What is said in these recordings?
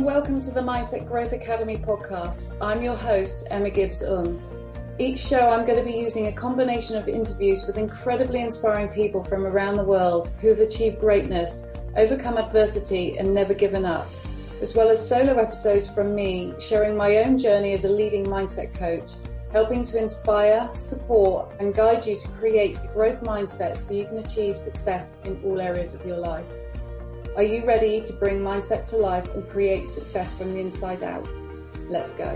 and welcome to the Mindset Growth Academy podcast. I'm your host, Emma Gibbs-Ng. Each show, I'm going to be using a combination of interviews with incredibly inspiring people from around the world who have achieved greatness, overcome adversity, and never given up, as well as solo episodes from me sharing my own journey as a leading mindset coach, helping to inspire, support, and guide you to create a growth mindset so you can achieve success in all areas of your life. Are you ready to bring mindset to life and create success from the inside out? Let's go.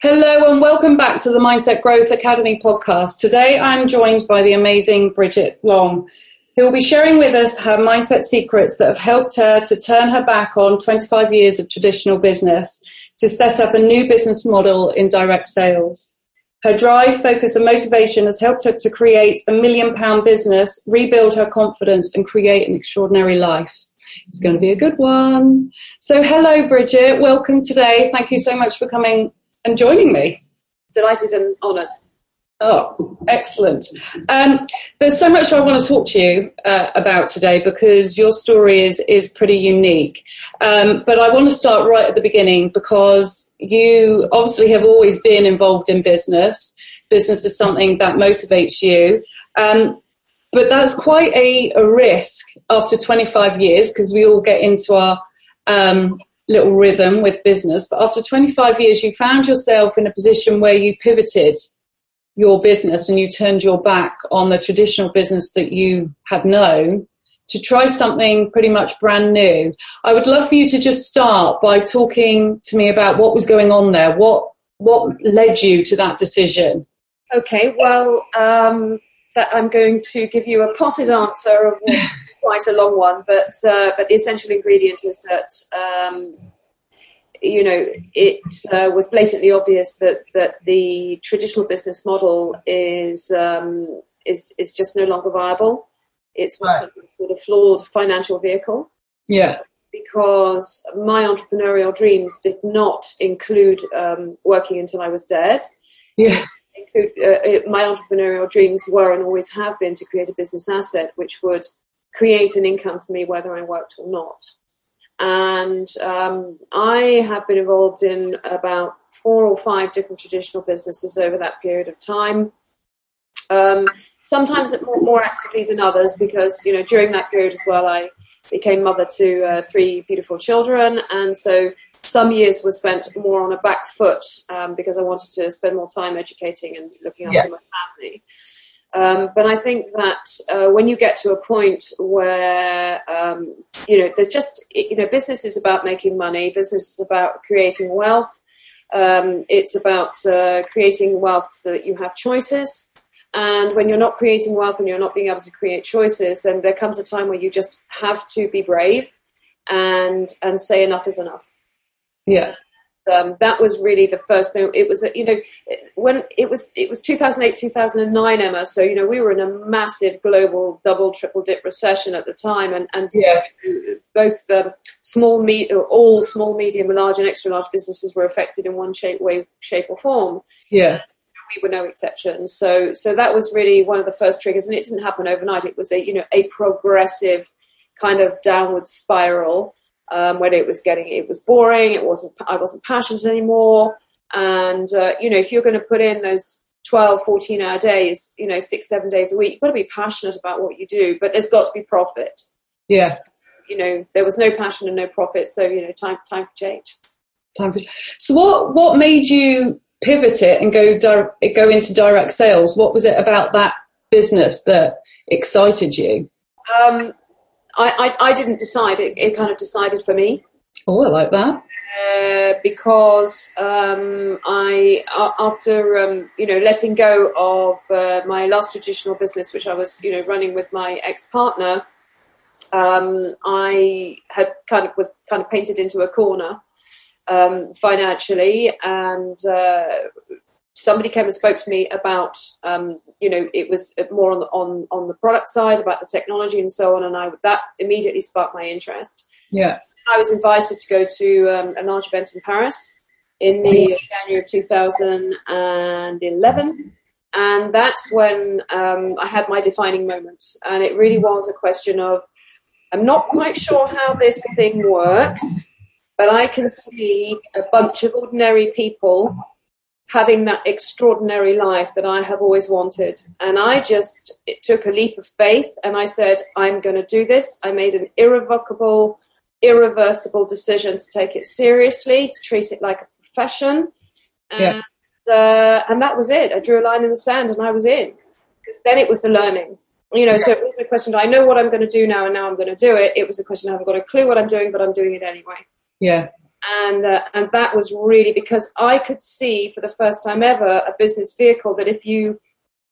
Hello and welcome back to the Mindset Growth Academy podcast. Today I'm joined by the amazing Bridget Long, who will be sharing with us her mindset secrets that have helped her to turn her back on 25 years of traditional business to set up a new business model in direct sales. Her drive, focus and motivation has helped her to create a million pound business, rebuild her confidence and create an extraordinary life. It's going to be a good one. So hello, Bridget. Welcome today. Thank you so much for coming and joining me. Delighted and honoured. Oh, excellent. Um, there's so much I want to talk to you uh, about today because your story is, is pretty unique. Um, but I want to start right at the beginning because you obviously have always been involved in business. Business is something that motivates you. Um, but that's quite a, a, risk after 25 years because we all get into our um, little rhythm with business. But after 25 years, you found yourself in a position where you pivoted your business and you turned your back on the traditional business that you had known to try something pretty much brand new. I would love for you to just start by talking to me about what was going on there. What what led you to that decision? Okay, well, um, that I'm going to give you a potted answer of quite a long one, but uh, but the essential ingredient is that um, you know, it uh, was blatantly obvious that that the traditional business model is um, is is just no longer viable. It's right. with a flawed financial vehicle. Yeah. Because my entrepreneurial dreams did not include um, working until I was dead. Yeah. Include, uh, my entrepreneurial dreams were and always have been to create a business asset which would create an income for me whether I worked or not. And um, I have been involved in about four or five different traditional businesses over that period of time. Um, sometimes more, more, actively than others because, you know, during that period as well, I became mother to uh, three beautiful children. And so some years were spent more on a back foot um, because I wanted to spend more time educating and looking after yeah. my family. Um, but I think that uh, when you get to a point where um, you know there's just you know business is about making money, business is about creating wealth. Um, it's about uh, creating wealth that you have choices. And when you're not creating wealth and you're not being able to create choices, then there comes a time where you just have to be brave and and say enough is enough. Yeah um, that was really the first thing. It was, you know, when it was, it was 2008, 2009, Emma. So, you know, we were in a massive global double, triple dip recession at the time. And, and yeah. both the small, me- all small, medium, large and extra large businesses were affected in one shape, way, shape or form. Yeah. We were no exception. So, so that was really one of the first triggers. And it didn't happen overnight. It was a, you know, a progressive kind of downward spiral um, when it was getting it was boring it wasn't i wasn't passionate anymore. And uh, you know if you're going to put in those 12 14 hour days you know six seven days a week you've got to be passionate about what you do but there's got to be profit. Yeah. You know there was no passion and no profit so you know time time for change. Time for so what what made you pivot it and go di- go into direct sales? What was it about that business that excited you? Um, I, I, I didn't decide. It, it, kind of decided for me. Oh, I like that. Uh, because um, I, after um, you know letting go of uh, my last traditional business, which I was you know running with my ex partner, um, I had kind of was kind of painted into a corner um, financially, and uh, somebody came and spoke to me about, um, you know, it was more on the, on, on the product side about the technology and so on. And I, that immediately sparked my interest. Yeah. I was invited to go to um, a large event in Paris in the January of 2011. And that's when um, I had my defining moment. And it really was a question of, I'm not quite sure how this thing works, but I can see a bunch of ordinary people having that extraordinary life that I have always wanted. And I just took a leap of faith and I said, I'm going to do this. I made an irrevocable, irreversible decision to take it seriously, to treat it like a profession. And, yeah. uh, and that was it. I drew a line in the sand and I was in. Because then it was the learning. You know, yeah. so it wasn't a question, I know what I'm going to do now and now I'm going to do it. It was a question, I haven't got a clue what I'm doing, but I'm doing it anyway. Yeah and uh, and that was really because I could see for the first time ever a business vehicle that if you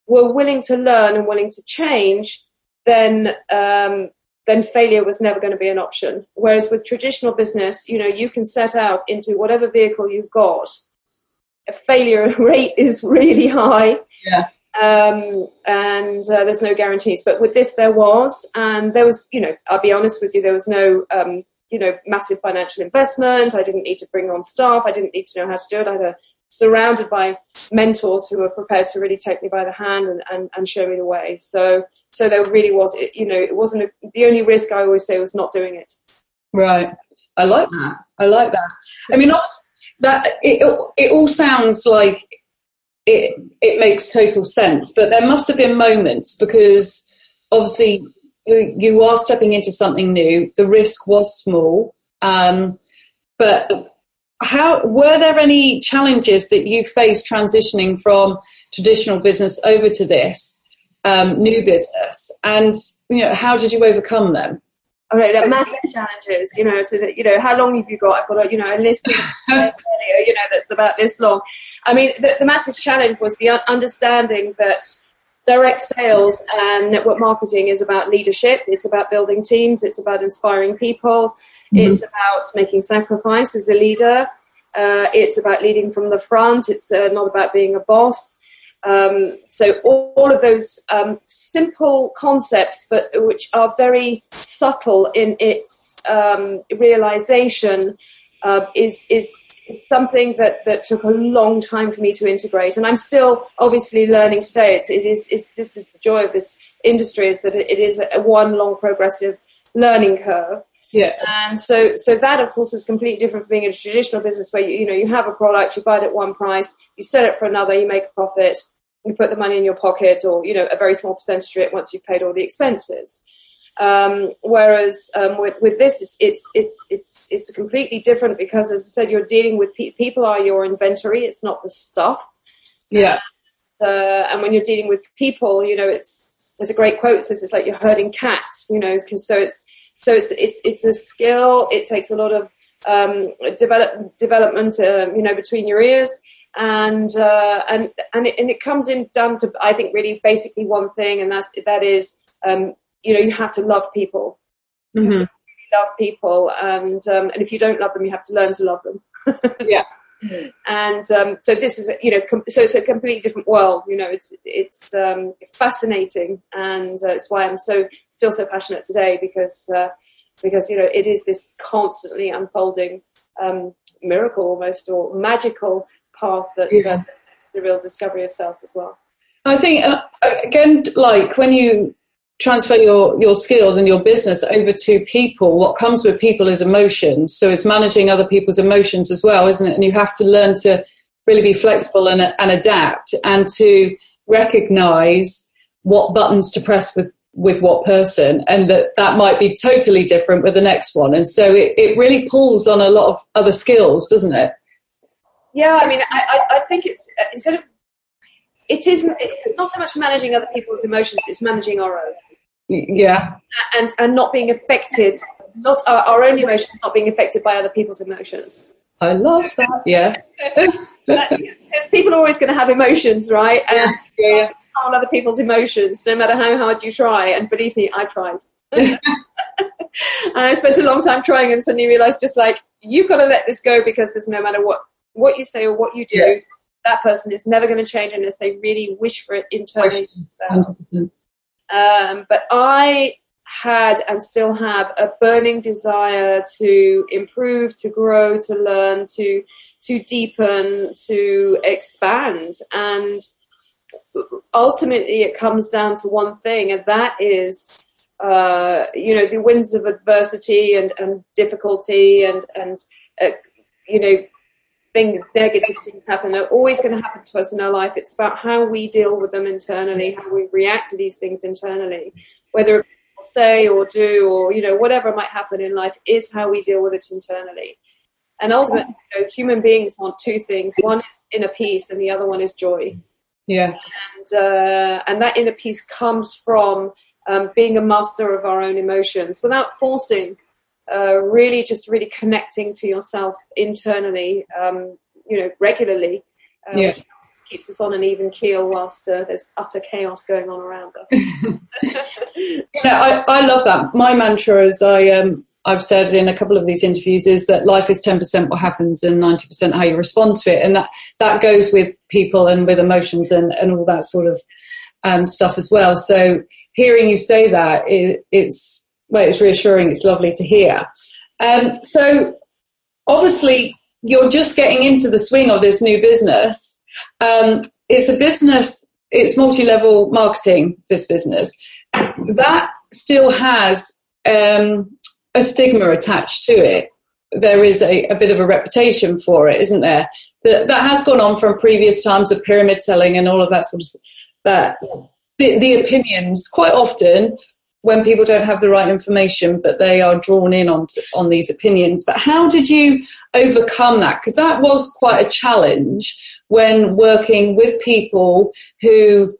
were willing to learn and willing to change, then um, then failure was never going to be an option. Whereas with traditional business, you know, you can set out into whatever vehicle you've got. A failure rate is really high. Yeah. Um, and uh, there's no guarantees. But with this, there was, and there was, you know, I'll be honest with you, there was no um, you know, massive financial investment. I didn't need to bring on staff. I didn't need to know how to do it. I was surrounded by mentors who were prepared to really take me by the hand and, and, and show me the way. So, so there really was, you know, it wasn't a, the only risk I always say was not doing it. Right. I like that. I like that. I mean, that it, it all sounds like it, it makes total sense, but there must have been moments because obviously you, you are stepping into something new. The risk was small. Um, but how were there any challenges that you faced transitioning from traditional business over to this um, new business? And you know, how did you overcome them? All right, like massive challenges, you know, so that, you know, how long have you got? I've got a, you know, a list video, you know, that's about this long. I mean, the, the massive challenge was the understanding that direct sales and network marketing is about leadership. It's about building teams. It's about inspiring people. Mm-hmm. It's about making sacrifice as a leader. Uh, it's about leading from the front. It's uh, not about being a boss. Um, so all, all, of those um, simple concepts, but which are very subtle in its um, realization, uh, is is something that, that took a long time for me to integrate. And I'm still obviously learning today. It's, it is, it's, this is the joy of this industry is that it is a one long progressive learning curve. Yeah. And so, so that of course is completely different from being in a traditional business where you, you know, you have a product, you buy it at one price, you sell it for another, you make a profit, you put the money in your pocket or, you know, a very small percentage of it once you've paid all the expenses. Um, whereas um, with, with this, it's, it's, it's, it's, it's completely different because, as I said, you're dealing with pe- people are your inventory. It's not the stuff. Yeah. Uh, and when you're dealing with people, you know, it's, there's a great quote says it's like you're herding cats, you know, so it's, so it's, it's, it's a skill. It takes a lot of, um, develop, development, uh, you know, between your ears and uh, and and it, and it comes in down to I think really basically one thing, and that's that is um, you know, you have to love people. Mm-hmm. To love people, and um, and if you don't love them, you have to learn to love them. yeah. And um, so this is, you know, com- so it's a completely different world. You know, it's it's um, fascinating, and uh, it's why I'm so still so passionate today because uh, because you know it is this constantly unfolding um, miracle almost or magical path that yeah. uh, the real discovery of self as well. I think uh, again, like when you transfer your, your skills and your business over to people, what comes with people is emotions. So it's managing other people's emotions as well, isn't it? And you have to learn to really be flexible and, and adapt and to recognize what buttons to press with, with what person and that that might be totally different with the next one. And so it, it really pulls on a lot of other skills, doesn't it? Yeah, I mean, I, I think it's uh, instead of it is it's not so much managing other people's emotions it's managing our own yeah. And and not being affected, not our, our own emotions not being affected by other people's emotions. I love that. Yeah. because people are always going to have emotions, right? And yeah. yeah. control other people's emotions, no matter how hard you try. And believe me, I tried. and I spent a long time trying, and suddenly realized, just like you've got to let this go because there's no matter what what you say or what you do, yeah. that person is never going to change unless they really wish for it internally. Um, but I had and still have a burning desire to improve, to grow, to learn, to to deepen, to expand, and ultimately it comes down to one thing, and that is. Uh, you know the winds of adversity and, and difficulty and and uh, you know things, negative things happen They're always going to happen to us in our life. It's about how we deal with them internally, how we react to these things internally, whether say or do or you know whatever might happen in life is how we deal with it internally. And ultimately, you know, human beings want two things: one is inner peace, and the other one is joy. Yeah, and uh, and that inner peace comes from um, being a master of our own emotions without forcing uh, really just really connecting to yourself internally, um, you know, regularly, uh, yeah. which keeps us on an even keel whilst uh, there's utter chaos going on around us. you know, I, I love that. My mantra, as I um, I've said in a couple of these interviews, is that life is ten percent what happens and ninety percent how you respond to it, and that that goes with people and with emotions and and all that sort of um, stuff as well. So hearing you say that, it, it's well, it's reassuring. It's lovely to hear. Um, so obviously, you're just getting into the swing of this new business. Um, it's a business. It's multi-level marketing. This business that still has um, a stigma attached to it. There is a, a, bit of a reputation for it, isn't there? That that has gone on from previous times of pyramid selling and all of that sort of that. The, the opinions quite often when people don't have the right information, but they are drawn in on on these opinions. But how did you overcome that? Because that was quite a challenge when working with people who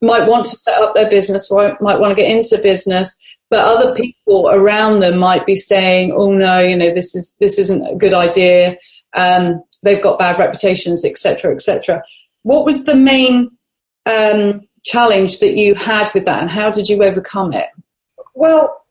might want to set up their business, might want to get into business, but other people around them might be saying, "Oh no, you know this is this isn't a good idea. Um, they've got bad reputations, etc., etc." What was the main um, challenge that you had with that, and how did you overcome it? Well,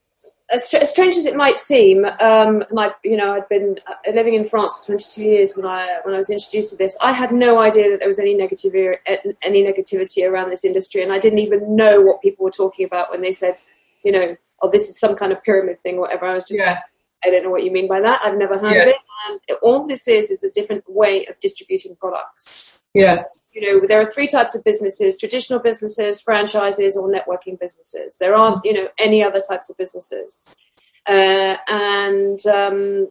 as, as strange as it might seem, um, my, you know, I'd been uh, living in France for 22 years when I when I was introduced to this. I had no idea that there was any negativity any negativity around this industry, and I didn't even know what people were talking about when they said, you know, oh, this is some kind of pyramid thing, or whatever. I was just, yeah. I don't know what you mean by that. I've never heard yeah. of it. And all this is is a different way of distributing products. Yeah. You know, there are three types of businesses, traditional businesses, franchises, or networking businesses. There aren't, you know, any other types of businesses. Uh, and, um,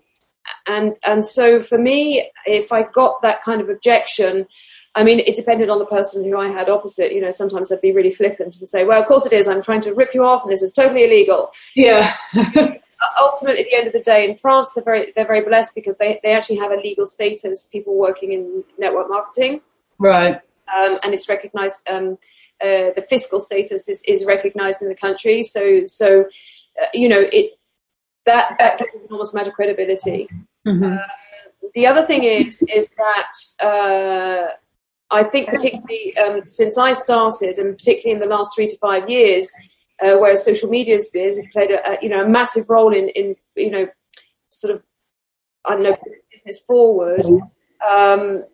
and, and so for me, if I got that kind of objection, I mean, it depended on the person who I had opposite. You know, sometimes I'd be really flippant and say, well, of course it is. I'm trying to rip you off and this is totally illegal. Yeah. ultimately, at the end of the day, in France, they're very, they're very blessed because they, they actually have a legal status, people working in network marketing. Right. Um, and it's recognized, um, uh, the fiscal status is, is recognized in the country. So, so uh, you know, it that, that gives an enormous amount of credibility. Mm-hmm. Um, the other thing is, is that uh, I think particularly um, since I started, and particularly in the last three to five years, uh, where social media has played a, a, you know a massive role in in you know sort of I don't know business forward. Mm-hmm. Um,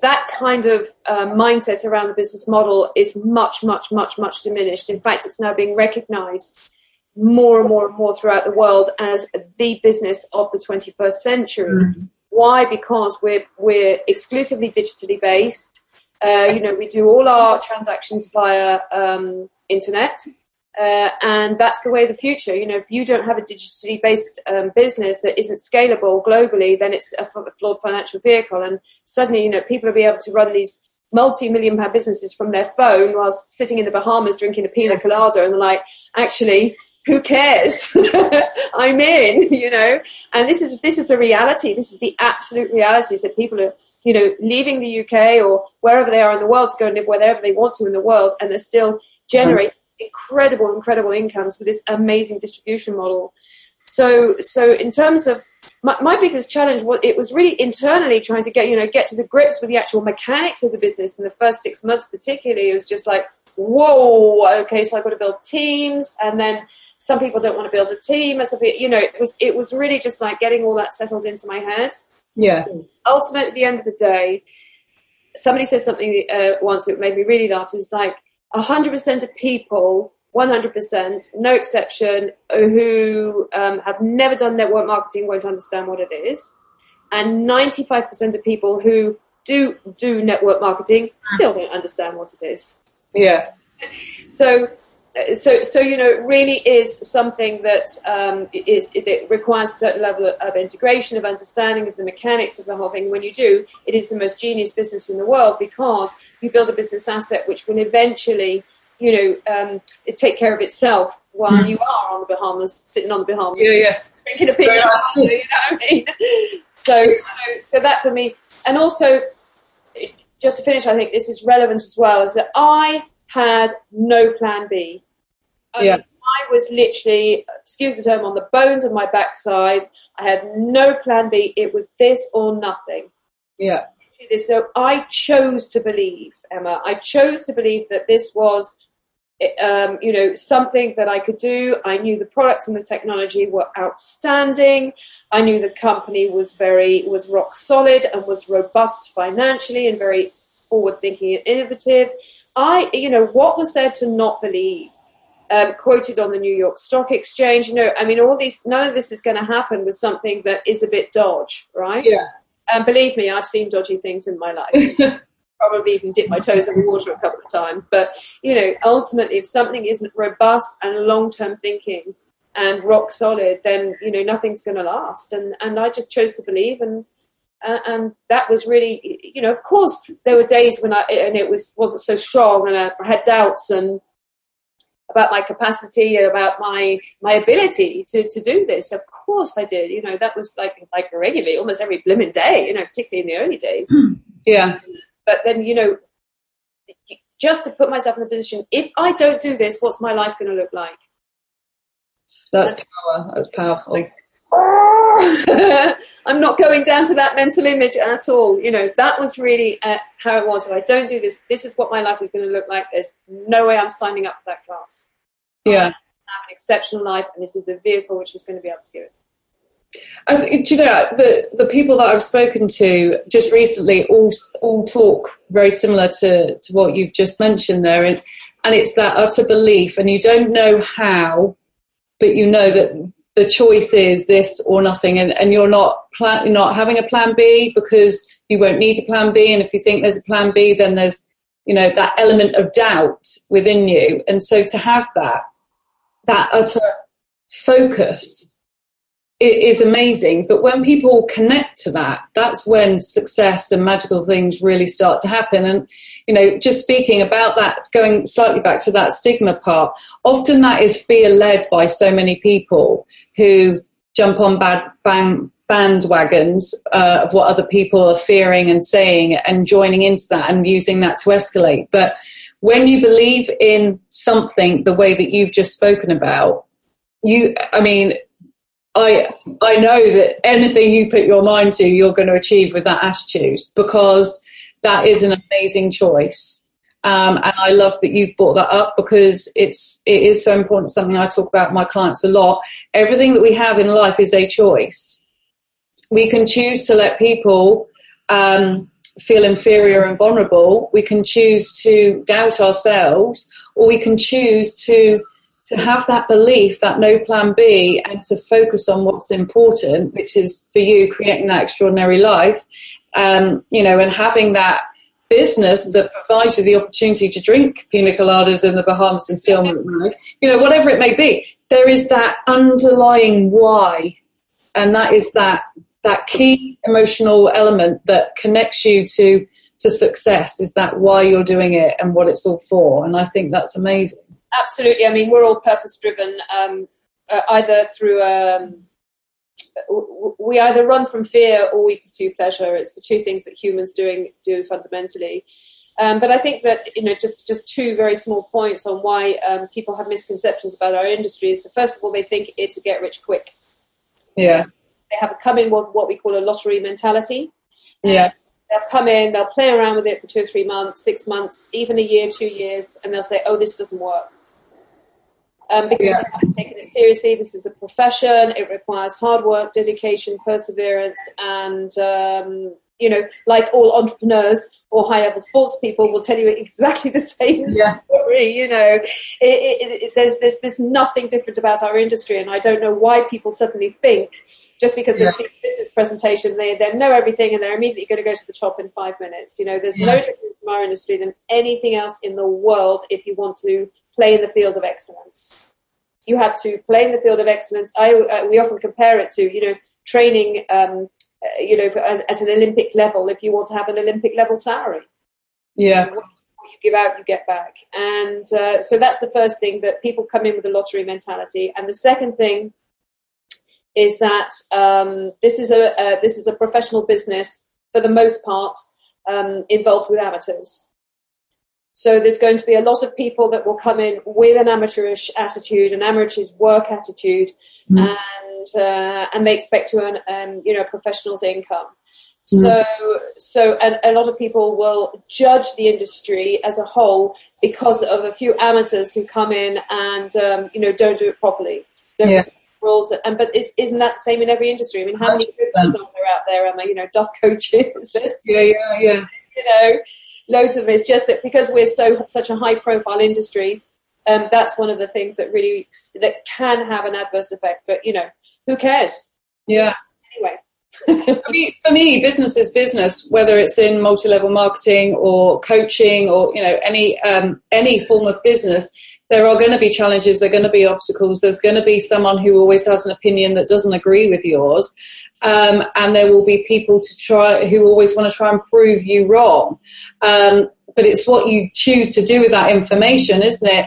that kind of uh, mindset around the business model is much, much, much, much diminished. In fact, it's now being recognized more and more and more throughout the world as the business of the 21st century. Mm-hmm. Why? Because we're, we're exclusively digitally based. Uh, you know, we do all our transactions via um, internet. Uh, and that's the way of the future. You know, if you don't have a digitally based um, business that isn't scalable globally, then it's a, a flawed financial vehicle. And suddenly, you know, people will be able to run these multi-million pound businesses from their phone whilst sitting in the Bahamas drinking a pina colada, and they're like, actually, who cares? I'm in, you know. And this is this is the reality. This is the absolute reality. Is that people are, you know, leaving the UK or wherever they are in the world to go and live wherever they want to in the world, and they're still generating incredible, incredible incomes with this amazing distribution model. So, so in terms of my, my biggest challenge was it was really internally trying to get you know get to the grips with the actual mechanics of the business. In the first six months, particularly, it was just like, whoa, okay, so I've got to build teams, and then some people don't want to build a team. As a you know, it was it was really just like getting all that settled into my head. Yeah. Ultimately, at the end of the day, somebody said something uh, once that made me really laugh. It's like 100% of people 100%, no exception, who um, have never done network marketing won't understand what it is. And 95% of people who do do network marketing still don't understand what it is. Yeah. So, so, so you know, it really is something that um, is it requires a certain level of, of integration, of understanding of the mechanics of the whole thing. When you do, it is the most genius business in the world because you build a business asset which will eventually you know, um, take care of itself while mm. you are on the Bahamas, sitting on the Bahamas. Yeah, yeah. Drinking a pina you know what I mean? So, so, so that for me, and also, just to finish, I think this is relevant as well, is that I had no plan B. I yeah. Mean, I was literally, excuse the term, on the bones of my backside. I had no plan B. It was this or nothing. Yeah. So I chose to believe, Emma. I chose to believe that this was um, you know, something that I could do. I knew the products and the technology were outstanding. I knew the company was very was rock solid and was robust financially and very forward thinking and innovative. I, you know, what was there to not believe? Um, quoted on the New York Stock Exchange. You know, I mean, all these, none of this is going to happen with something that is a bit dodge, right? Yeah. And believe me, I've seen dodgy things in my life. probably even dip my toes in the water a couple of times. But, you know, ultimately, if something isn't robust and long term thinking and rock solid, then, you know, nothing's going to last. And, and I just chose to believe. And, Uh, and that was really, you know, of course, there were days when I, and it was, wasn't so strong and I had doubts and, about my capacity, and about my my ability to, to do this. Of course I did. You know, that was like like regularly, almost every blooming day, you know, particularly in the early days. Hmm. Yeah. But then, you know, just to put myself in the position, if I don't do this, what's my life going to look like? That's power. That's powerful. I'm not going down to that mental image at all. You know, that was really uh, how it was. If I don't do this, this is what my life is going to look like. There's no way I'm signing up for that class. Yeah. I have an exceptional life, and this is a vehicle which is going to be able to give it. I, do you know the the people that I've spoken to just recently all all talk very similar to to what you've just mentioned there, and and it's that utter belief, and you don't know how, but you know that the choice is this or nothing, and, and you're not plan, you're not having a plan B because you won't need a plan B, and if you think there's a plan B, then there's you know that element of doubt within you, and so to have that that utter focus is amazing. But when people connect to that, that's when success and magical things really start to happen. And, you know, just speaking about that, going slightly back to that stigma part, often that is fear led by so many people who jump on bad bang bandwagons uh, of what other people are fearing and saying and joining into that and using that to escalate. But when you believe in something the way that you've just spoken about, you, I mean, I I know that anything you put your mind to, you're going to achieve with that attitude because that is an amazing choice. Um, and I love that you've brought that up because it's it is so important. Something I talk about my clients a lot. Everything that we have in life is a choice. We can choose to let people um, feel inferior and vulnerable. We can choose to doubt ourselves, or we can choose to to have that belief, that no plan B, and to focus on what's important, which is for you creating that extraordinary life, um, you know, and having that business that provides you the opportunity to drink pina coladas in the Bahamas and milk, you know, whatever it may be, there is that underlying why, and that is that that key emotional element that connects you to to success is that why you're doing it and what it's all for, and I think that's amazing. Absolutely. I mean, we're all purpose driven, um, uh, either through. Um, we either run from fear or we pursue pleasure. It's the two things that humans doing do fundamentally. Um, but I think that you know, just just two very small points on why um, people have misconceptions about our industry is that first of all, they think it's a get rich quick. Yeah. They have a come in what what we call a lottery mentality. Yeah. They'll come in, they'll play around with it for two or three months, six months, even a year, two years, and they'll say, "Oh, this doesn't work." Um, because yeah. they haven't taken it seriously. This is a profession. It requires hard work, dedication, perseverance, and um, you know, like all entrepreneurs or high level sports people will tell you exactly the same yeah. story. You know, it, it, it, there's, there's, there's nothing different about our industry, and I don't know why people suddenly think just because they've yeah. seen a business presentation, they they know everything and they're immediately going to go to the top in five minutes. You know, there's yeah. no different from our industry than anything else in the world if you want to play in the field of excellence. You have to play in the field of excellence. I uh, we often compare it to you know training. Um, uh, you know, for, as, at an Olympic level, if you want to have an Olympic level salary, yeah, you, know, you give out, you get back, and uh, so that's the first thing that people come in with a lottery mentality. And the second thing is that um, this is a uh, this is a professional business for the most part um, involved with amateurs. So there's going to be a lot of people that will come in with an amateurish attitude, an amateur's work attitude, mm. and uh, and they expect to earn um, you know professional's income. Mm. So so a, a lot of people will judge the industry as a whole because of a few amateurs who come in and um, you know don't do it properly. Don't yeah rules. And but is, isn't that the same in every industry? I mean, how many coaches are there out there? I, you know, Duff coaches? yeah, yeah, yeah. You know, loads of them. It's just that because we're so such a high profile industry, um, that's one of the things that really that can have an adverse effect. But you know, who cares? Yeah. Anyway. I mean, for me, business is business, whether it's in multi-level marketing or coaching or you know any um, any form of business there are going to be challenges, there are going to be obstacles, there's going to be someone who always has an opinion that doesn't agree with yours. Um, and there will be people to try who always want to try and prove you wrong. Um, but it's what you choose to do with that information, isn't it?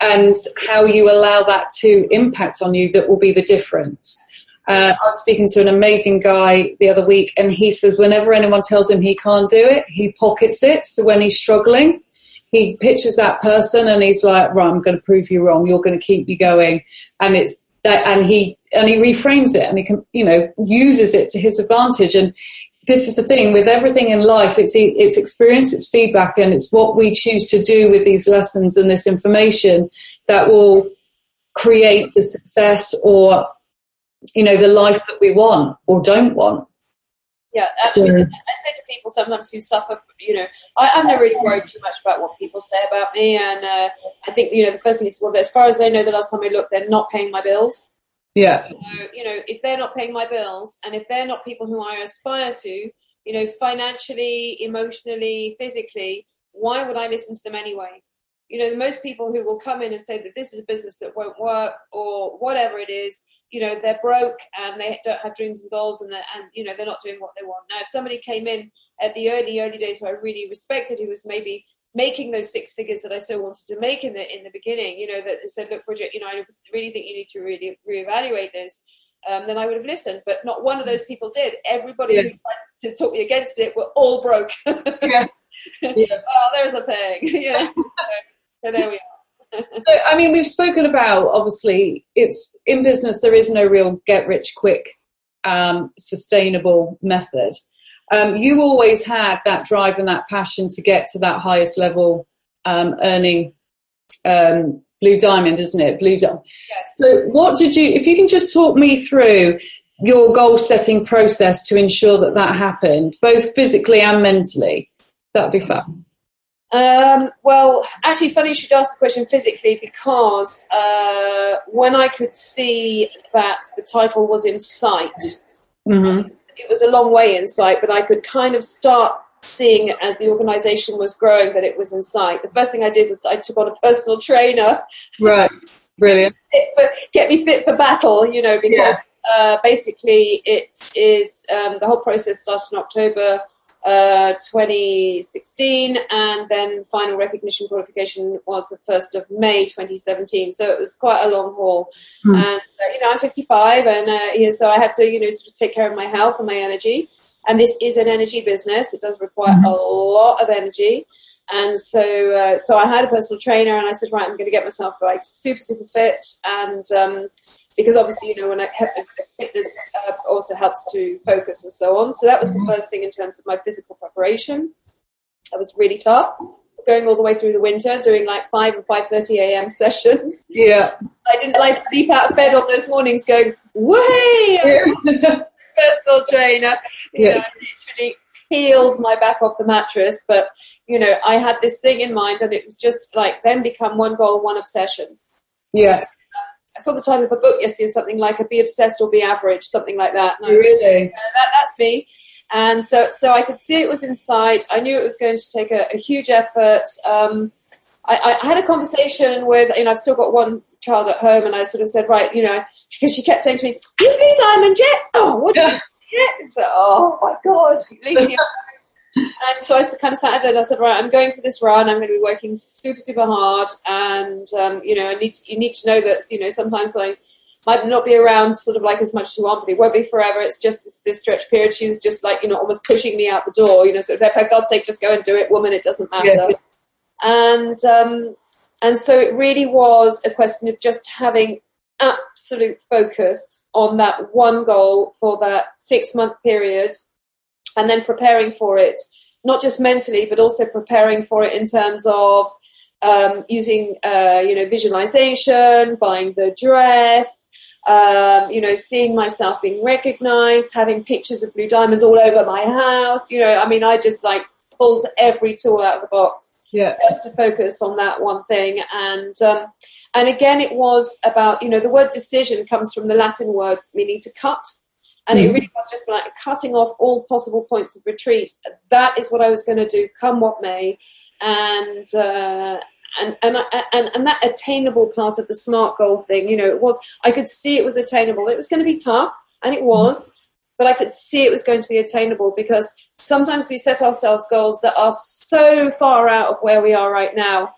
And how you allow that to impact on you that will be the difference. Uh, I was speaking to an amazing guy the other week, and he says whenever anyone tells him he can't do it, he pockets it. So when he's struggling, he pictures that person and he's like, right, I'm going to prove you wrong. You're going to keep you going. And it's and he, and he reframes it and he can, you know, uses it to his advantage. And this is the thing with everything in life. It's, it's experience, it's feedback, and it's what we choose to do with these lessons and this information that will create the success or, you know, the life that we want or don't want. Yeah, absolutely. So, I say to people sometimes who suffer, you know, I, I'm not really worried too much about what people say about me, and uh, I think you know the first thing is well, as far as I know, the last time I looked, they're not paying my bills. Yeah. So, you know, if they're not paying my bills, and if they're not people who I aspire to, you know, financially, emotionally, physically, why would I listen to them anyway? You know, most people who will come in and say that this is a business that won't work or whatever it is, you know they're broke and they don't have dreams and goals and and you know they're not doing what they want. Now if somebody came in at the early early days who I really respected who was maybe making those six figures that I so wanted to make in the in the beginning you know that said look Bridget you know I really think you need to really reevaluate this um, then I would have listened. But not one of those people did. Everybody yeah. who tried to talk me against it were all broke. Yeah. yeah. oh there's a thing. Yeah. So, so there we are so, I mean, we've spoken about obviously it's in business. There is no real get rich quick, um, sustainable method. Um, you always had that drive and that passion to get to that highest level um, earning um, blue diamond, isn't it? Blue diamond. Yes. So, what did you? If you can just talk me through your goal setting process to ensure that that happened, both physically and mentally, that'd be fun. Um, well, actually, funny you should ask the question physically because uh, when I could see that the title was in sight, mm-hmm. it was a long way in sight, but I could kind of start seeing as the organisation was growing that it was in sight. The first thing I did was I took on a personal trainer. Right, brilliant. get me fit for battle, you know, because yeah. uh, basically it is um, the whole process starts in October uh, 2016, and then final recognition qualification was the 1st of May 2017. So it was quite a long haul. Mm. And, uh, you know, I'm 55, and uh, you know, so I had to, you know, sort of take care of my health and my energy. And this is an energy business. It does require mm. a lot of energy. And so, uh, so I had a personal trainer, and I said, right, I'm going to get myself like super, super fit, and um, because obviously, you know, when I fitness uh, also helps to focus and so on. So that was the first thing in terms of my physical preparation. That was really tough. Going all the way through the winter, doing like five and five thirty a.m. sessions. Yeah, I didn't like leap out of bed on those mornings, going, "Way!" Personal trainer, you yeah. know, literally peeled my back off the mattress, but you know, I had this thing in mind and it was just like then become one goal, one obsession. Yeah. I saw the title of a book yesterday, something like a "Be Obsessed or Be Average," something like that. And really? uh, that, that's me. And so, so I could see it was inside. I knew it was going to take a, a huge effort. Um, I, I, had a conversation with, you know, I've still got one child at home, and I sort of said, right, you know, because she kept saying to me, "You blue diamond yet? Oh, what? Yeah. So, oh my god, leave me and so I kind of sat down and I said, right, I'm going for this run. I'm going to be working super, super hard. And, um, you know, I need to, you need to know that, you know, sometimes I might not be around sort of like as much as you want, but it won't be forever. It's just this, this stretch period. She was just like, you know, almost pushing me out the door, you know, so for God's sake, just go and do it, woman. It doesn't matter. Yeah. And, um, and so it really was a question of just having absolute focus on that one goal for that six month period and then preparing for it, not just mentally, but also preparing for it in terms of um, using, uh, you know, visualization, buying the dress, um, you know, seeing myself being recognized, having pictures of blue diamonds all over my house. You know, I mean, I just like pulled every tool out of the box yeah. just to focus on that one thing. And um, and again, it was about, you know, the word decision comes from the Latin word meaning to cut. And it really was just like cutting off all possible points of retreat. That is what I was going to do, come what may. And, uh, and, and, and, and that attainable part of the smart goal thing, you know, it was, I could see it was attainable. It was going to be tough, and it was, but I could see it was going to be attainable because sometimes we set ourselves goals that are so far out of where we are right now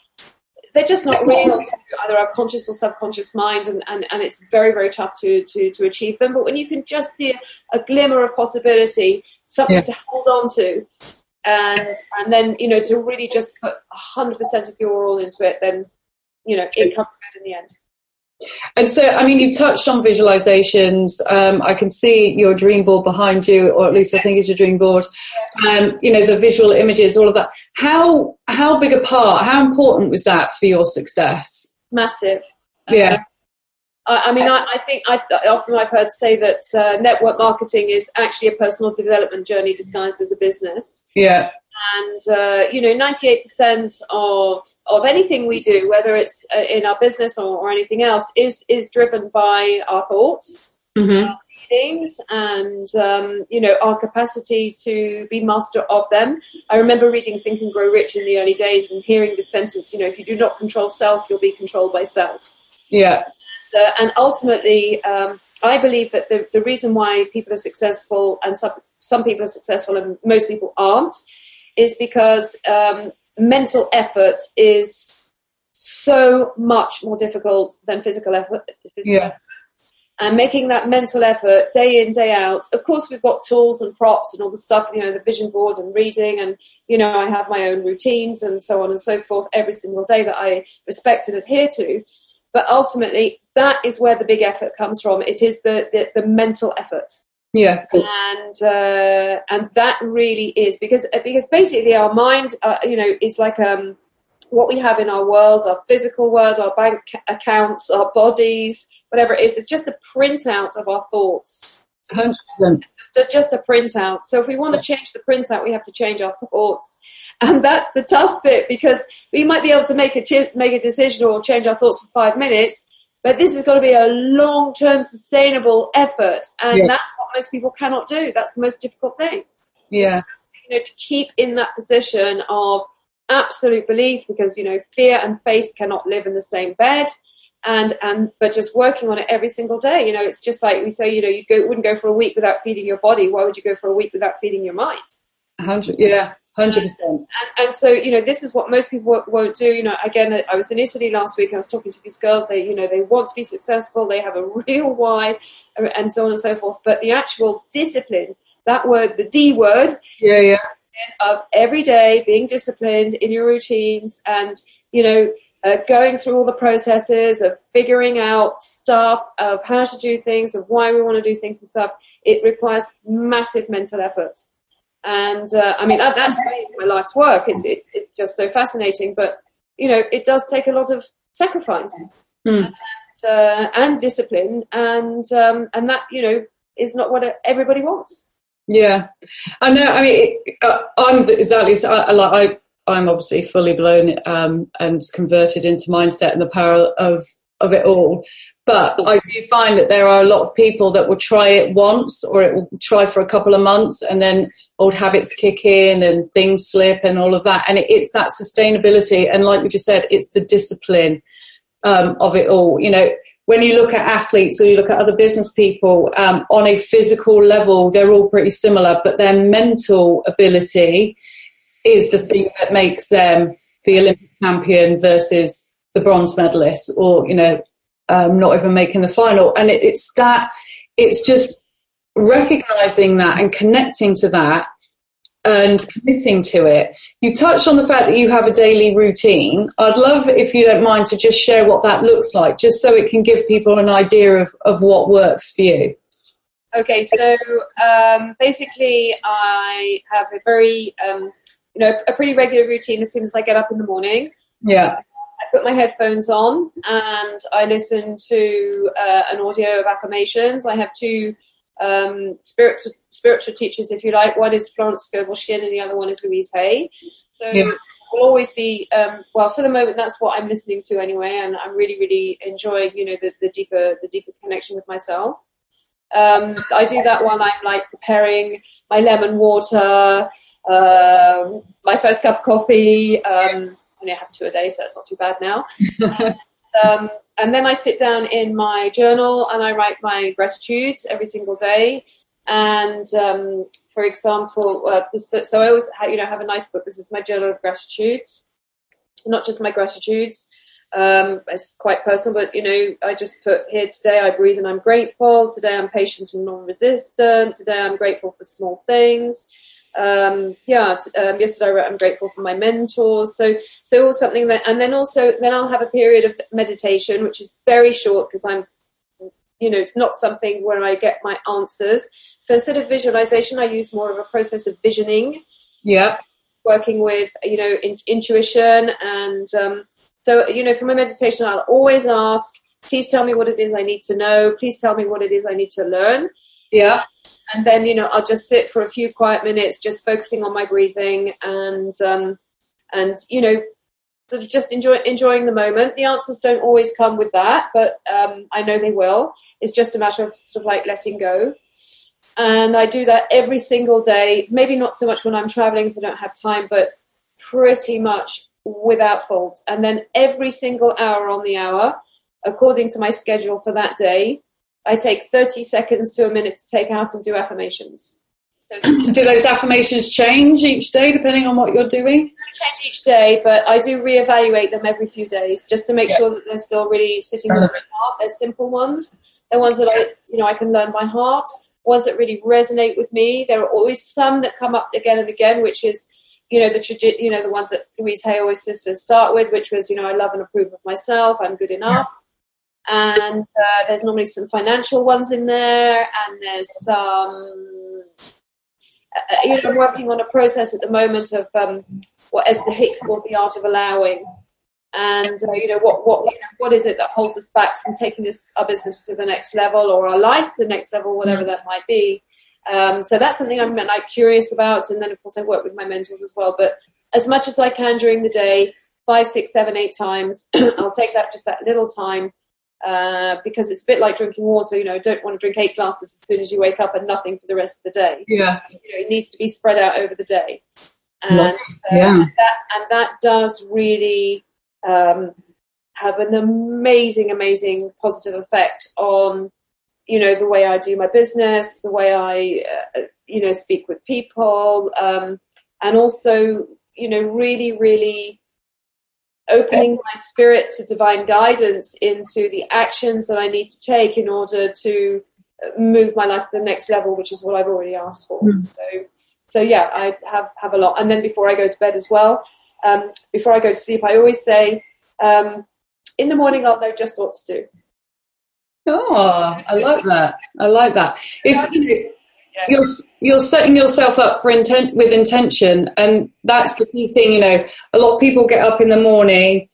they're just not real to either our conscious or subconscious mind, and, and, and it's very, very tough to, to, to achieve them. But when you can just see a, a glimmer of possibility, something yeah. to hold on to, and and then you know to really just put hundred percent of your all into it, then you know it comes good in the end. And so, I mean, you've touched on visualizations. Um, I can see your dream board behind you, or at least I think it's your dream board. Um, you know, the visual images, all of that. How how big a part? How important was that for your success? Massive. Yeah. Um, I, I, mean, I, I think I, often I've heard say that uh, network marketing is actually a personal development journey disguised as a business. Yeah. And uh, you know, ninety-eight percent of of anything we do, whether it's uh, in our business or, or anything else, is is driven by our thoughts, mm-hmm. our feelings, and um, you know our capacity to be master of them. I remember reading Think and Grow Rich in the early days and hearing the sentence, you know, if you do not control self, you'll be controlled by self. Yeah, and, uh, and ultimately. Um, I believe that the, the reason why people are successful and some, some people are successful and most people aren't is because um, mental effort is so much more difficult than physical effort. Physical yeah. Effort. And making that mental effort day in, day out. Of course, we've got tools and props and all the stuff, you know, the vision board and reading. And, you know, I have my own routines and so on and so forth every single day that I respect and adhere to. But ultimately, that is where the big effort comes from. It is the, the, the mental effort. Yeah, and uh, and that really is because because basically our mind, uh, you know, is like um, what we have in our world, our physical world, our bank accounts, our bodies, whatever it is. It's just a printout of our thoughts. 100%. Just, just a printout. So if we want to change the printout, we have to change our thoughts, and that's the tough bit because we might be able to make a make a decision or change our thoughts for five minutes but this has got to be a long term sustainable effort. And yeah. that's most people cannot do. That's the most difficult thing. Yeah. You know, to keep in that position of absolute belief because, you know, fear and faith cannot live in the same bed. And, and, but just working on it every single day, you know, it's just like we say, you know, you go, wouldn't go for a week without feeding your body. Why would you go for a week without feeding your mind? hundred, yeah. Hundred percent. And so, you know, this is what most people won't do. You know, again, I was in Italy last week. I was talking to these girls. They, you know, they want to be successful. They have a real why, and so on and so forth. But the actual discipline, that word, the D word, yeah, yeah, of every day being disciplined in your routines, and you know, uh, going through all the processes of figuring out stuff, of how to do things, of why we want to do things and stuff. It requires massive mental effort. And uh, I mean, that, that's my life's work. It's, it's, it's just so fascinating. But, you know, it does take a lot of sacrifice mm. and, uh, and, discipline. And, um, and that, you know, is not what everybody wants. Yeah, I know. I mean, uh, I'm exactly. So I, like I, I'm obviously fully blown um, and converted into mindset and the power of of it all. But I do find that there are a lot of people that will try it once or it will try for a couple of months and then old habits kick in and things slip and all of that. And it, it's that sustainability. And like you just said, it's the discipline um, of it all. You know, when you look at athletes or you look at other business people um, on a physical level, they're all pretty similar, but their mental ability is the thing that makes them the Olympic champion versus the bronze medalist or, you know, um, not even making the final. And it, it's that, it's just recognizing that and connecting to that and committing to it. You touched on the fact that you have a daily routine. I'd love, if you don't mind, to just share what that looks like, just so it can give people an idea of, of what works for you. Okay, so um, basically, I have a very, um, you know, a pretty regular routine as soon as I get up in the morning. Yeah. I put my headphones on and I listen to uh, an audio of affirmations. I have two um, spiritual spiritual teachers, if you like. One is Florence Scovel and the other one is Louise Hay. So yeah. will always be um, well for the moment. That's what I'm listening to anyway, and I'm really, really enjoying you know the, the deeper the deeper connection with myself. Um, I do that while I'm like preparing my lemon water, uh, my first cup of coffee. Um, I only have two a day, so it's not too bad now. um, and then I sit down in my journal and I write my gratitudes every single day. And um, for example, uh, so I always have, you know have a nice book. This is my journal of gratitudes, not just my gratitudes. Um, it's quite personal, but you know, I just put here today I breathe and I'm grateful. Today I'm patient and non-resistant. Today I'm grateful for small things um, yeah, um, yesterday I wrote, I'm grateful for my mentors. So, so all something that, and then also, then I'll have a period of meditation, which is very short because I'm, you know, it's not something where I get my answers. So instead of visualization, I use more of a process of visioning. Yeah. Working with, you know, in, intuition. And um, so, you know, for my meditation, I'll always ask, please tell me what it is I need to know. Please tell me what it is I need to learn. Yeah and then you know I'll just sit for a few quiet minutes, just focusing on my breathing and um, and you know sort of just enjoy enjoying the moment. The answers don't always come with that, but um, I know they will. It's just a matter of sort of like letting go. And I do that every single day. Maybe not so much when I'm traveling if I don't have time, but pretty much without fault. And then every single hour on the hour, according to my schedule for that day, I take 30 seconds to a minute to take out and do affirmations. do those affirmations change each day depending on what you're doing? change each day, but I do reevaluate them every few days just to make yeah. sure that they're still really sitting with my heart. They're simple ones. They're ones that I, you know, I can learn by heart. Ones that really resonate with me. There are always some that come up again and again, which is, you know, the you know, the ones that Louise Hay always says to start with, which was, you know, I love and approve of myself. I'm good enough. Yeah and uh, there's normally some financial ones in there, and there's some. Uh, you know, I'm working on a process at the moment of um, what Esther Hicks calls the art of allowing, and uh, you know what what you know, what is it that holds us back from taking this our business to the next level or our life to the next level, whatever that might be. Um, so that's something I'm like curious about, and then of course I work with my mentors as well. But as much as I can during the day, five, six, seven, eight times, I'll take that just that little time uh, because it's a bit like drinking water. You know, don't want to drink eight glasses as soon as you wake up and nothing for the rest of the day. Yeah, you know, it needs to be spread out over the day, and uh, yeah, and that, and that does really um, have an amazing, amazing positive effect on you know the way I do my business, the way I uh, you know speak with people, um, and also you know really, really opening my spirit to divine guidance into the actions that I need to take in order to move my life to the next level, which is what I've already asked for. Mm. So, so yeah, I have have a lot. And then before I go to bed as well, um, before I go to sleep, I always say, um, in the morning I'll know just what to do. Oh, I like that. I like that. It's, you're you're setting yourself up for intent with intention, and that's the key thing. You know, a lot of people get up in the morning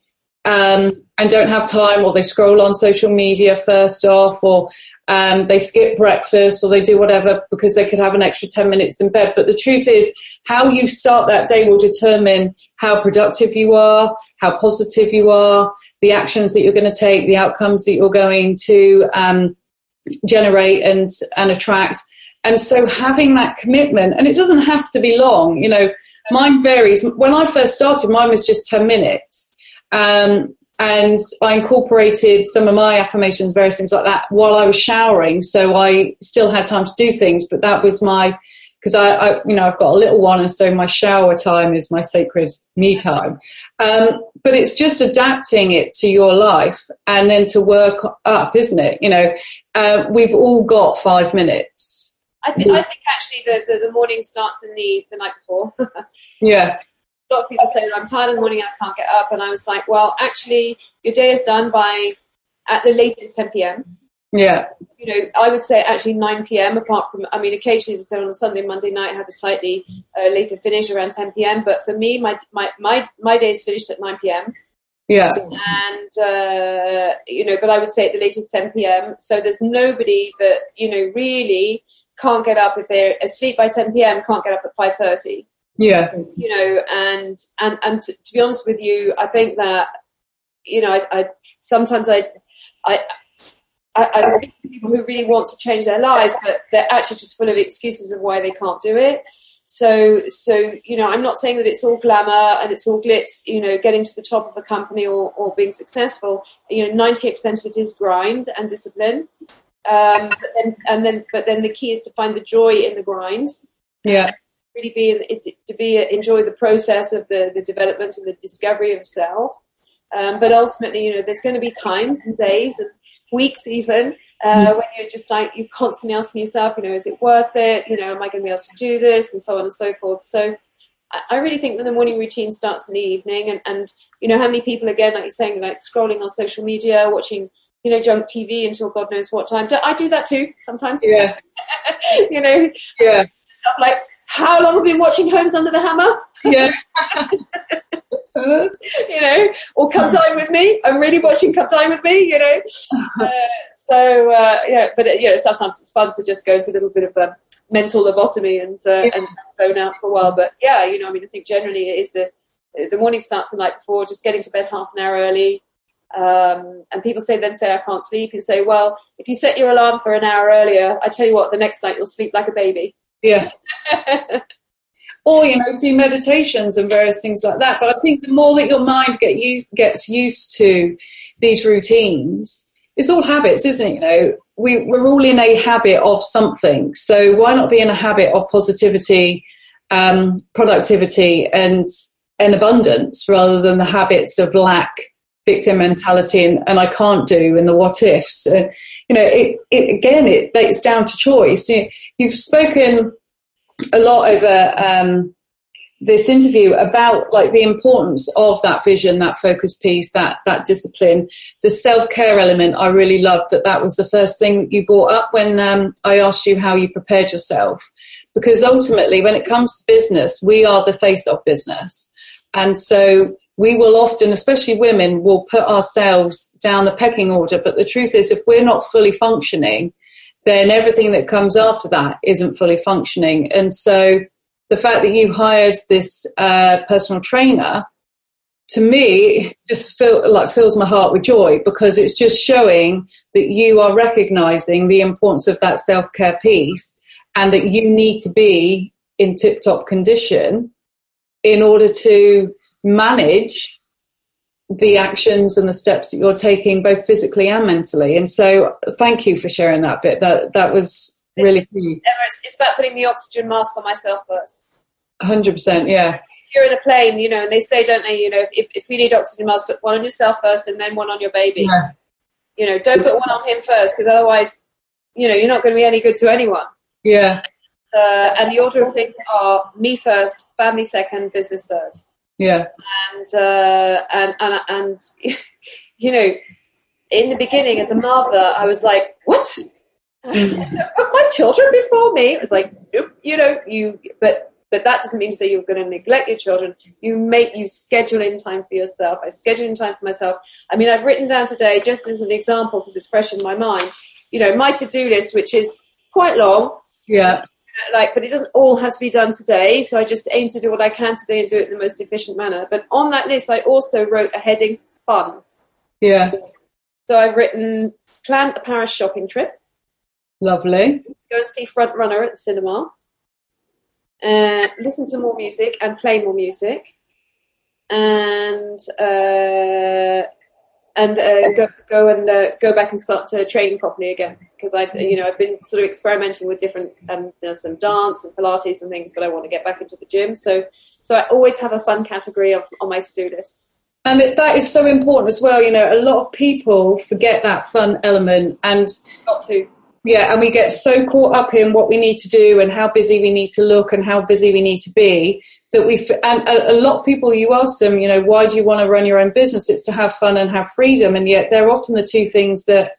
um, and don't have time, or they scroll on social media first off, or um, they skip breakfast or they do whatever because they could have an extra 10 minutes in bed. But the truth is, how you start that day will determine how productive you are, how positive you are, the actions that you're going to take, the outcomes that you're going to um, generate and, and attract. And so having that commitment, and it doesn't have to be long, you know, mine varies. When I first started, mine was just 10 minutes. Um, and I incorporated some of my affirmations, various things like that, while I was showering. So I still had time to do things, but that was my because I, I, you know, I've got a little one, and so my shower time is my sacred me time. Um, but it's just adapting it to your life, and then to work up, isn't it? You know, uh, we've all got five minutes. I think, I think actually the, the, the morning starts in the the night before. yeah a lot of people say, I'm tired in the morning, I can't get up. And I was like, well, actually, your day is done by at the latest 10 p.m. Yeah. You know, I would say actually 9 p.m. Apart from, I mean, occasionally on a Sunday, Monday night, I have a slightly uh, later finish around 10 p.m. But for me, my my my my day is finished at 9 p.m. Yeah. And uh, you know, but I would say at the latest 10 p.m. So there's nobody that you know really can't get up if they're asleep by 10 p.m. Can't get up at 5:30. Yeah. You know, and and and to, to be honest with you, I think that you know, I, I sometimes I I. I, I speak to people who really want to change their lives, but they're actually just full of excuses of why they can't do it. So, so you know, I'm not saying that it's all glamour and it's all glitz. You know, getting to the top of a company or, or being successful. You know, 98% of it is grind and discipline. Um, but then, and then, but then the key is to find the joy in the grind. Yeah really be it's to be enjoy the process of the the development and the discovery of self. Um, but ultimately, you know, there's going to be times and days and weeks even uh, mm. when you're just like you're constantly asking yourself, you know, is it worth it? You know, am I going to be able to do this, and so on and so forth. So. I really think that the morning routine starts in the evening, and, and you know how many people again, like you're saying, like scrolling on social media, watching you know, junk TV until God knows what time. I do that too sometimes. Yeah. you know. Yeah. Like how long have you been watching Homes Under the Hammer? Yeah. you know, or come dine with me. I'm really watching Come Dine with me. You know, uh, so uh, yeah. But you know, sometimes it's fun to just go into a little bit of a mental lobotomy and uh, yeah. and zone out for a while. But yeah, you know, I mean, I think generally it is the the morning starts the night before. Just getting to bed half an hour early. Um, and people say then say I can't sleep. You say, well, if you set your alarm for an hour earlier, I tell you what, the next night you'll sleep like a baby. Yeah. or you know do meditations and various things like that but i think the more that your mind get you, gets used to these routines it's all habits isn't it you know we, we're all in a habit of something so why not be in a habit of positivity um, productivity and and abundance rather than the habits of lack victim mentality and, and i can't do and the what ifs uh, you know it, it again it, it's down to choice you, you've spoken a lot over um, this interview about like the importance of that vision, that focus piece, that that discipline, the self care element. I really loved that. That was the first thing you brought up when um, I asked you how you prepared yourself, because ultimately, when it comes to business, we are the face of business, and so we will often, especially women, will put ourselves down the pecking order. But the truth is, if we're not fully functioning, then everything that comes after that isn't fully functioning. And so the fact that you hired this uh, personal trainer to me just feel like fills my heart with joy because it's just showing that you are recognizing the importance of that self-care piece and that you need to be in tip-top condition in order to manage the actions and the steps that you're taking both physically and mentally. And so thank you for sharing that bit. That that was really key. It's about putting the oxygen mask on myself first. 100% yeah. If you're in a plane you know and they say don't they you know if, if you need oxygen mask put one on yourself first and then one on your baby. Yeah. you know don't put one on him first because otherwise you know you're not going to be any good to anyone. Yeah. Uh, and the order of things are me first family second business third yeah. And uh, and and and you know, in the beginning as a mother, I was like, what? Put my children before me. It was like, nope. You know, you but but that doesn't mean to say you're going to neglect your children. You make you schedule in time for yourself. I schedule in time for myself. I mean, I've written down today just as an example because it's fresh in my mind. you know, my to-do list, which is quite long. Yeah. Like, but it doesn't all have to be done today. So I just aim to do what I can today and do it in the most efficient manner. But on that list, I also wrote a heading fun. Yeah. So I've written plan a Paris shopping trip. Lovely. Go and see Front Runner at the cinema. Uh, listen to more music and play more music. And uh, and uh, go go and uh, go back and start to training properly again because I you know I've been sort of experimenting with different um, you know, some dance and Pilates and things, but I want to get back into the gym. So so I always have a fun category of, on my to do list. And it, that is so important as well. You know, a lot of people forget that fun element and got to. Yeah, and we get so caught up in what we need to do and how busy we need to look and how busy we need to be that we and a, lot of people you ask them you know why do you want to run your own business? It's to have fun and have freedom and yet they're often the two things that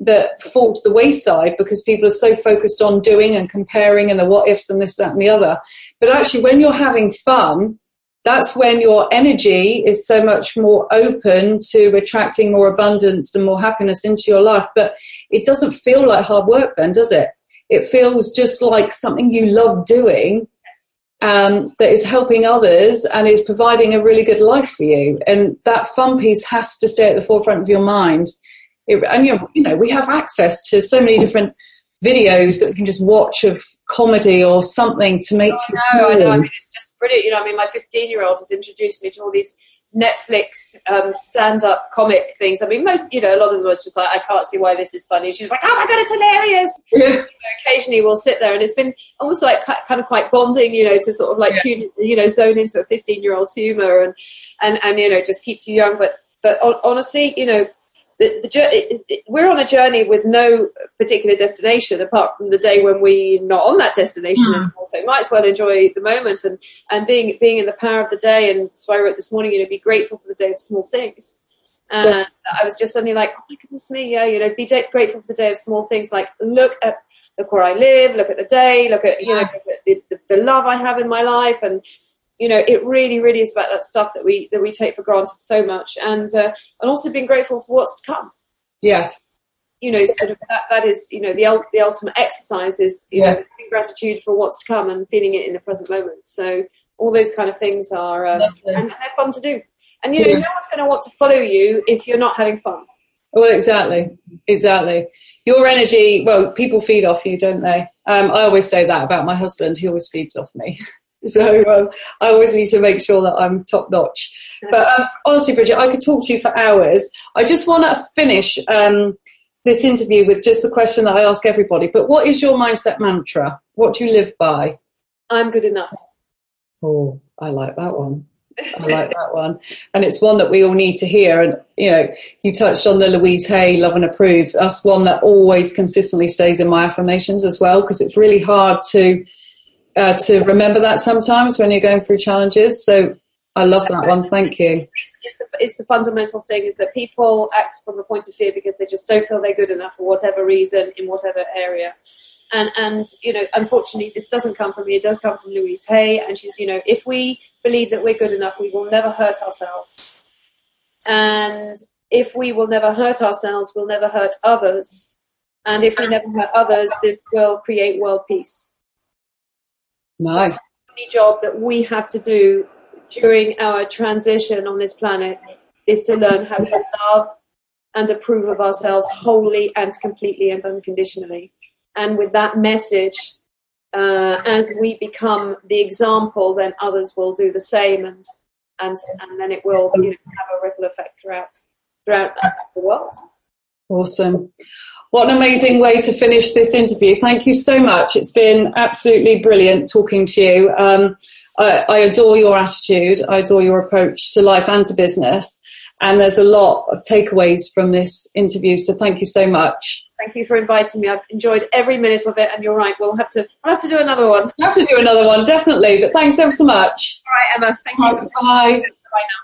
that fall to the wayside because people are so focused on doing and comparing and the what ifs and this that and the other. But actually when you're having fun that's when your energy is so much more open to attracting more abundance and more happiness into your life. But it doesn't feel like hard work then does it? It feels just like something you love doing um, that is helping others and is providing a really good life for you. And that fun piece has to stay at the forefront of your mind. It, and you know, we have access to so many different videos that we can just watch of comedy or something to make oh. No, I know. I mean, it's just brilliant. You know, I mean, my 15 year old has introduced me to all these Netflix um, stand-up comic things. I mean, most, you know, a lot of them was just like, I can't see why this is funny. She's like, oh my god, it's hilarious. Yeah. You know, occasionally, we'll sit there, and it's been almost like kind of quite bonding, you know, to sort of like yeah. tune, you know, zone into a 15-year-old's humor, and and and you know, just keeps you young. But but honestly, you know, the, the, it, it, we're on a journey with no particular destination apart from the day when we're not on that destination mm. anymore. So might as well enjoy the moment and, and being being in the power of the day. And so I wrote this morning, you know, be grateful for the day of small things. And yeah. I was just suddenly like, oh my goodness me, yeah, you know, be de- grateful for the day of small things. Like look at look where I live, look at the day, look at you yeah. know the, the, the love I have in my life, and you know, it really, really is about that stuff that we that we take for granted so much, and uh, and also being grateful for what's to come. Yes. You know, sort of that, that is, you know, the the ultimate exercise is, you yeah. know, gratitude for what's to come and feeling it in the present moment. So all those kind of things are, uh, and, they're fun to do. And you know, yeah. no one's going to want to follow you if you're not having fun. Well, exactly, exactly. Your energy, well, people feed off you, don't they? Um, I always say that about my husband. He always feeds off me. So um, I always need to make sure that I'm top notch. But um, honestly, Bridget, I could talk to you for hours. I just want to finish um, this interview with just the question that I ask everybody. But what is your mindset mantra? What do you live by? I'm good enough. Oh, I like that one. I like that one. And it's one that we all need to hear. And, you know, you touched on the Louise Hay, love and approve. That's one that always consistently stays in my affirmations as well, because it's really hard to uh, to remember that sometimes when you're going through challenges. So I love that one. Thank you. It's, the, it's, the, fundamental thing is that people act from a point of fear because they just don't feel they're good enough for whatever reason in whatever area. And, and, you know, unfortunately, this doesn't come from me. It does come from Louise Hay. And she's, you know, if we believe that we're good enough, we will never hurt ourselves. And if we will never hurt ourselves, we'll never hurt others. And if we never hurt others, this will create world peace. Nice. So the only job that we have to do during our transition on this planet is to learn how to love and approve of ourselves wholly and completely and unconditionally. And with that message, uh, as we become the example, then others will do the same, and and and then it will you know, have a ripple effect throughout throughout the world. Awesome. What an amazing way to finish this interview. Thank you so much. It's been absolutely brilliant talking to you. Um, I, I, adore your attitude. I adore your approach to life and to business. And there's a lot of takeaways from this interview. So thank you so much. Thank you for inviting me. I've enjoyed every minute of it. And you're right. We'll have to, we'll have to do another one. We'll have to do another one, definitely. But thanks ever so much. All right, Emma. Thank you. Bye. Bye now.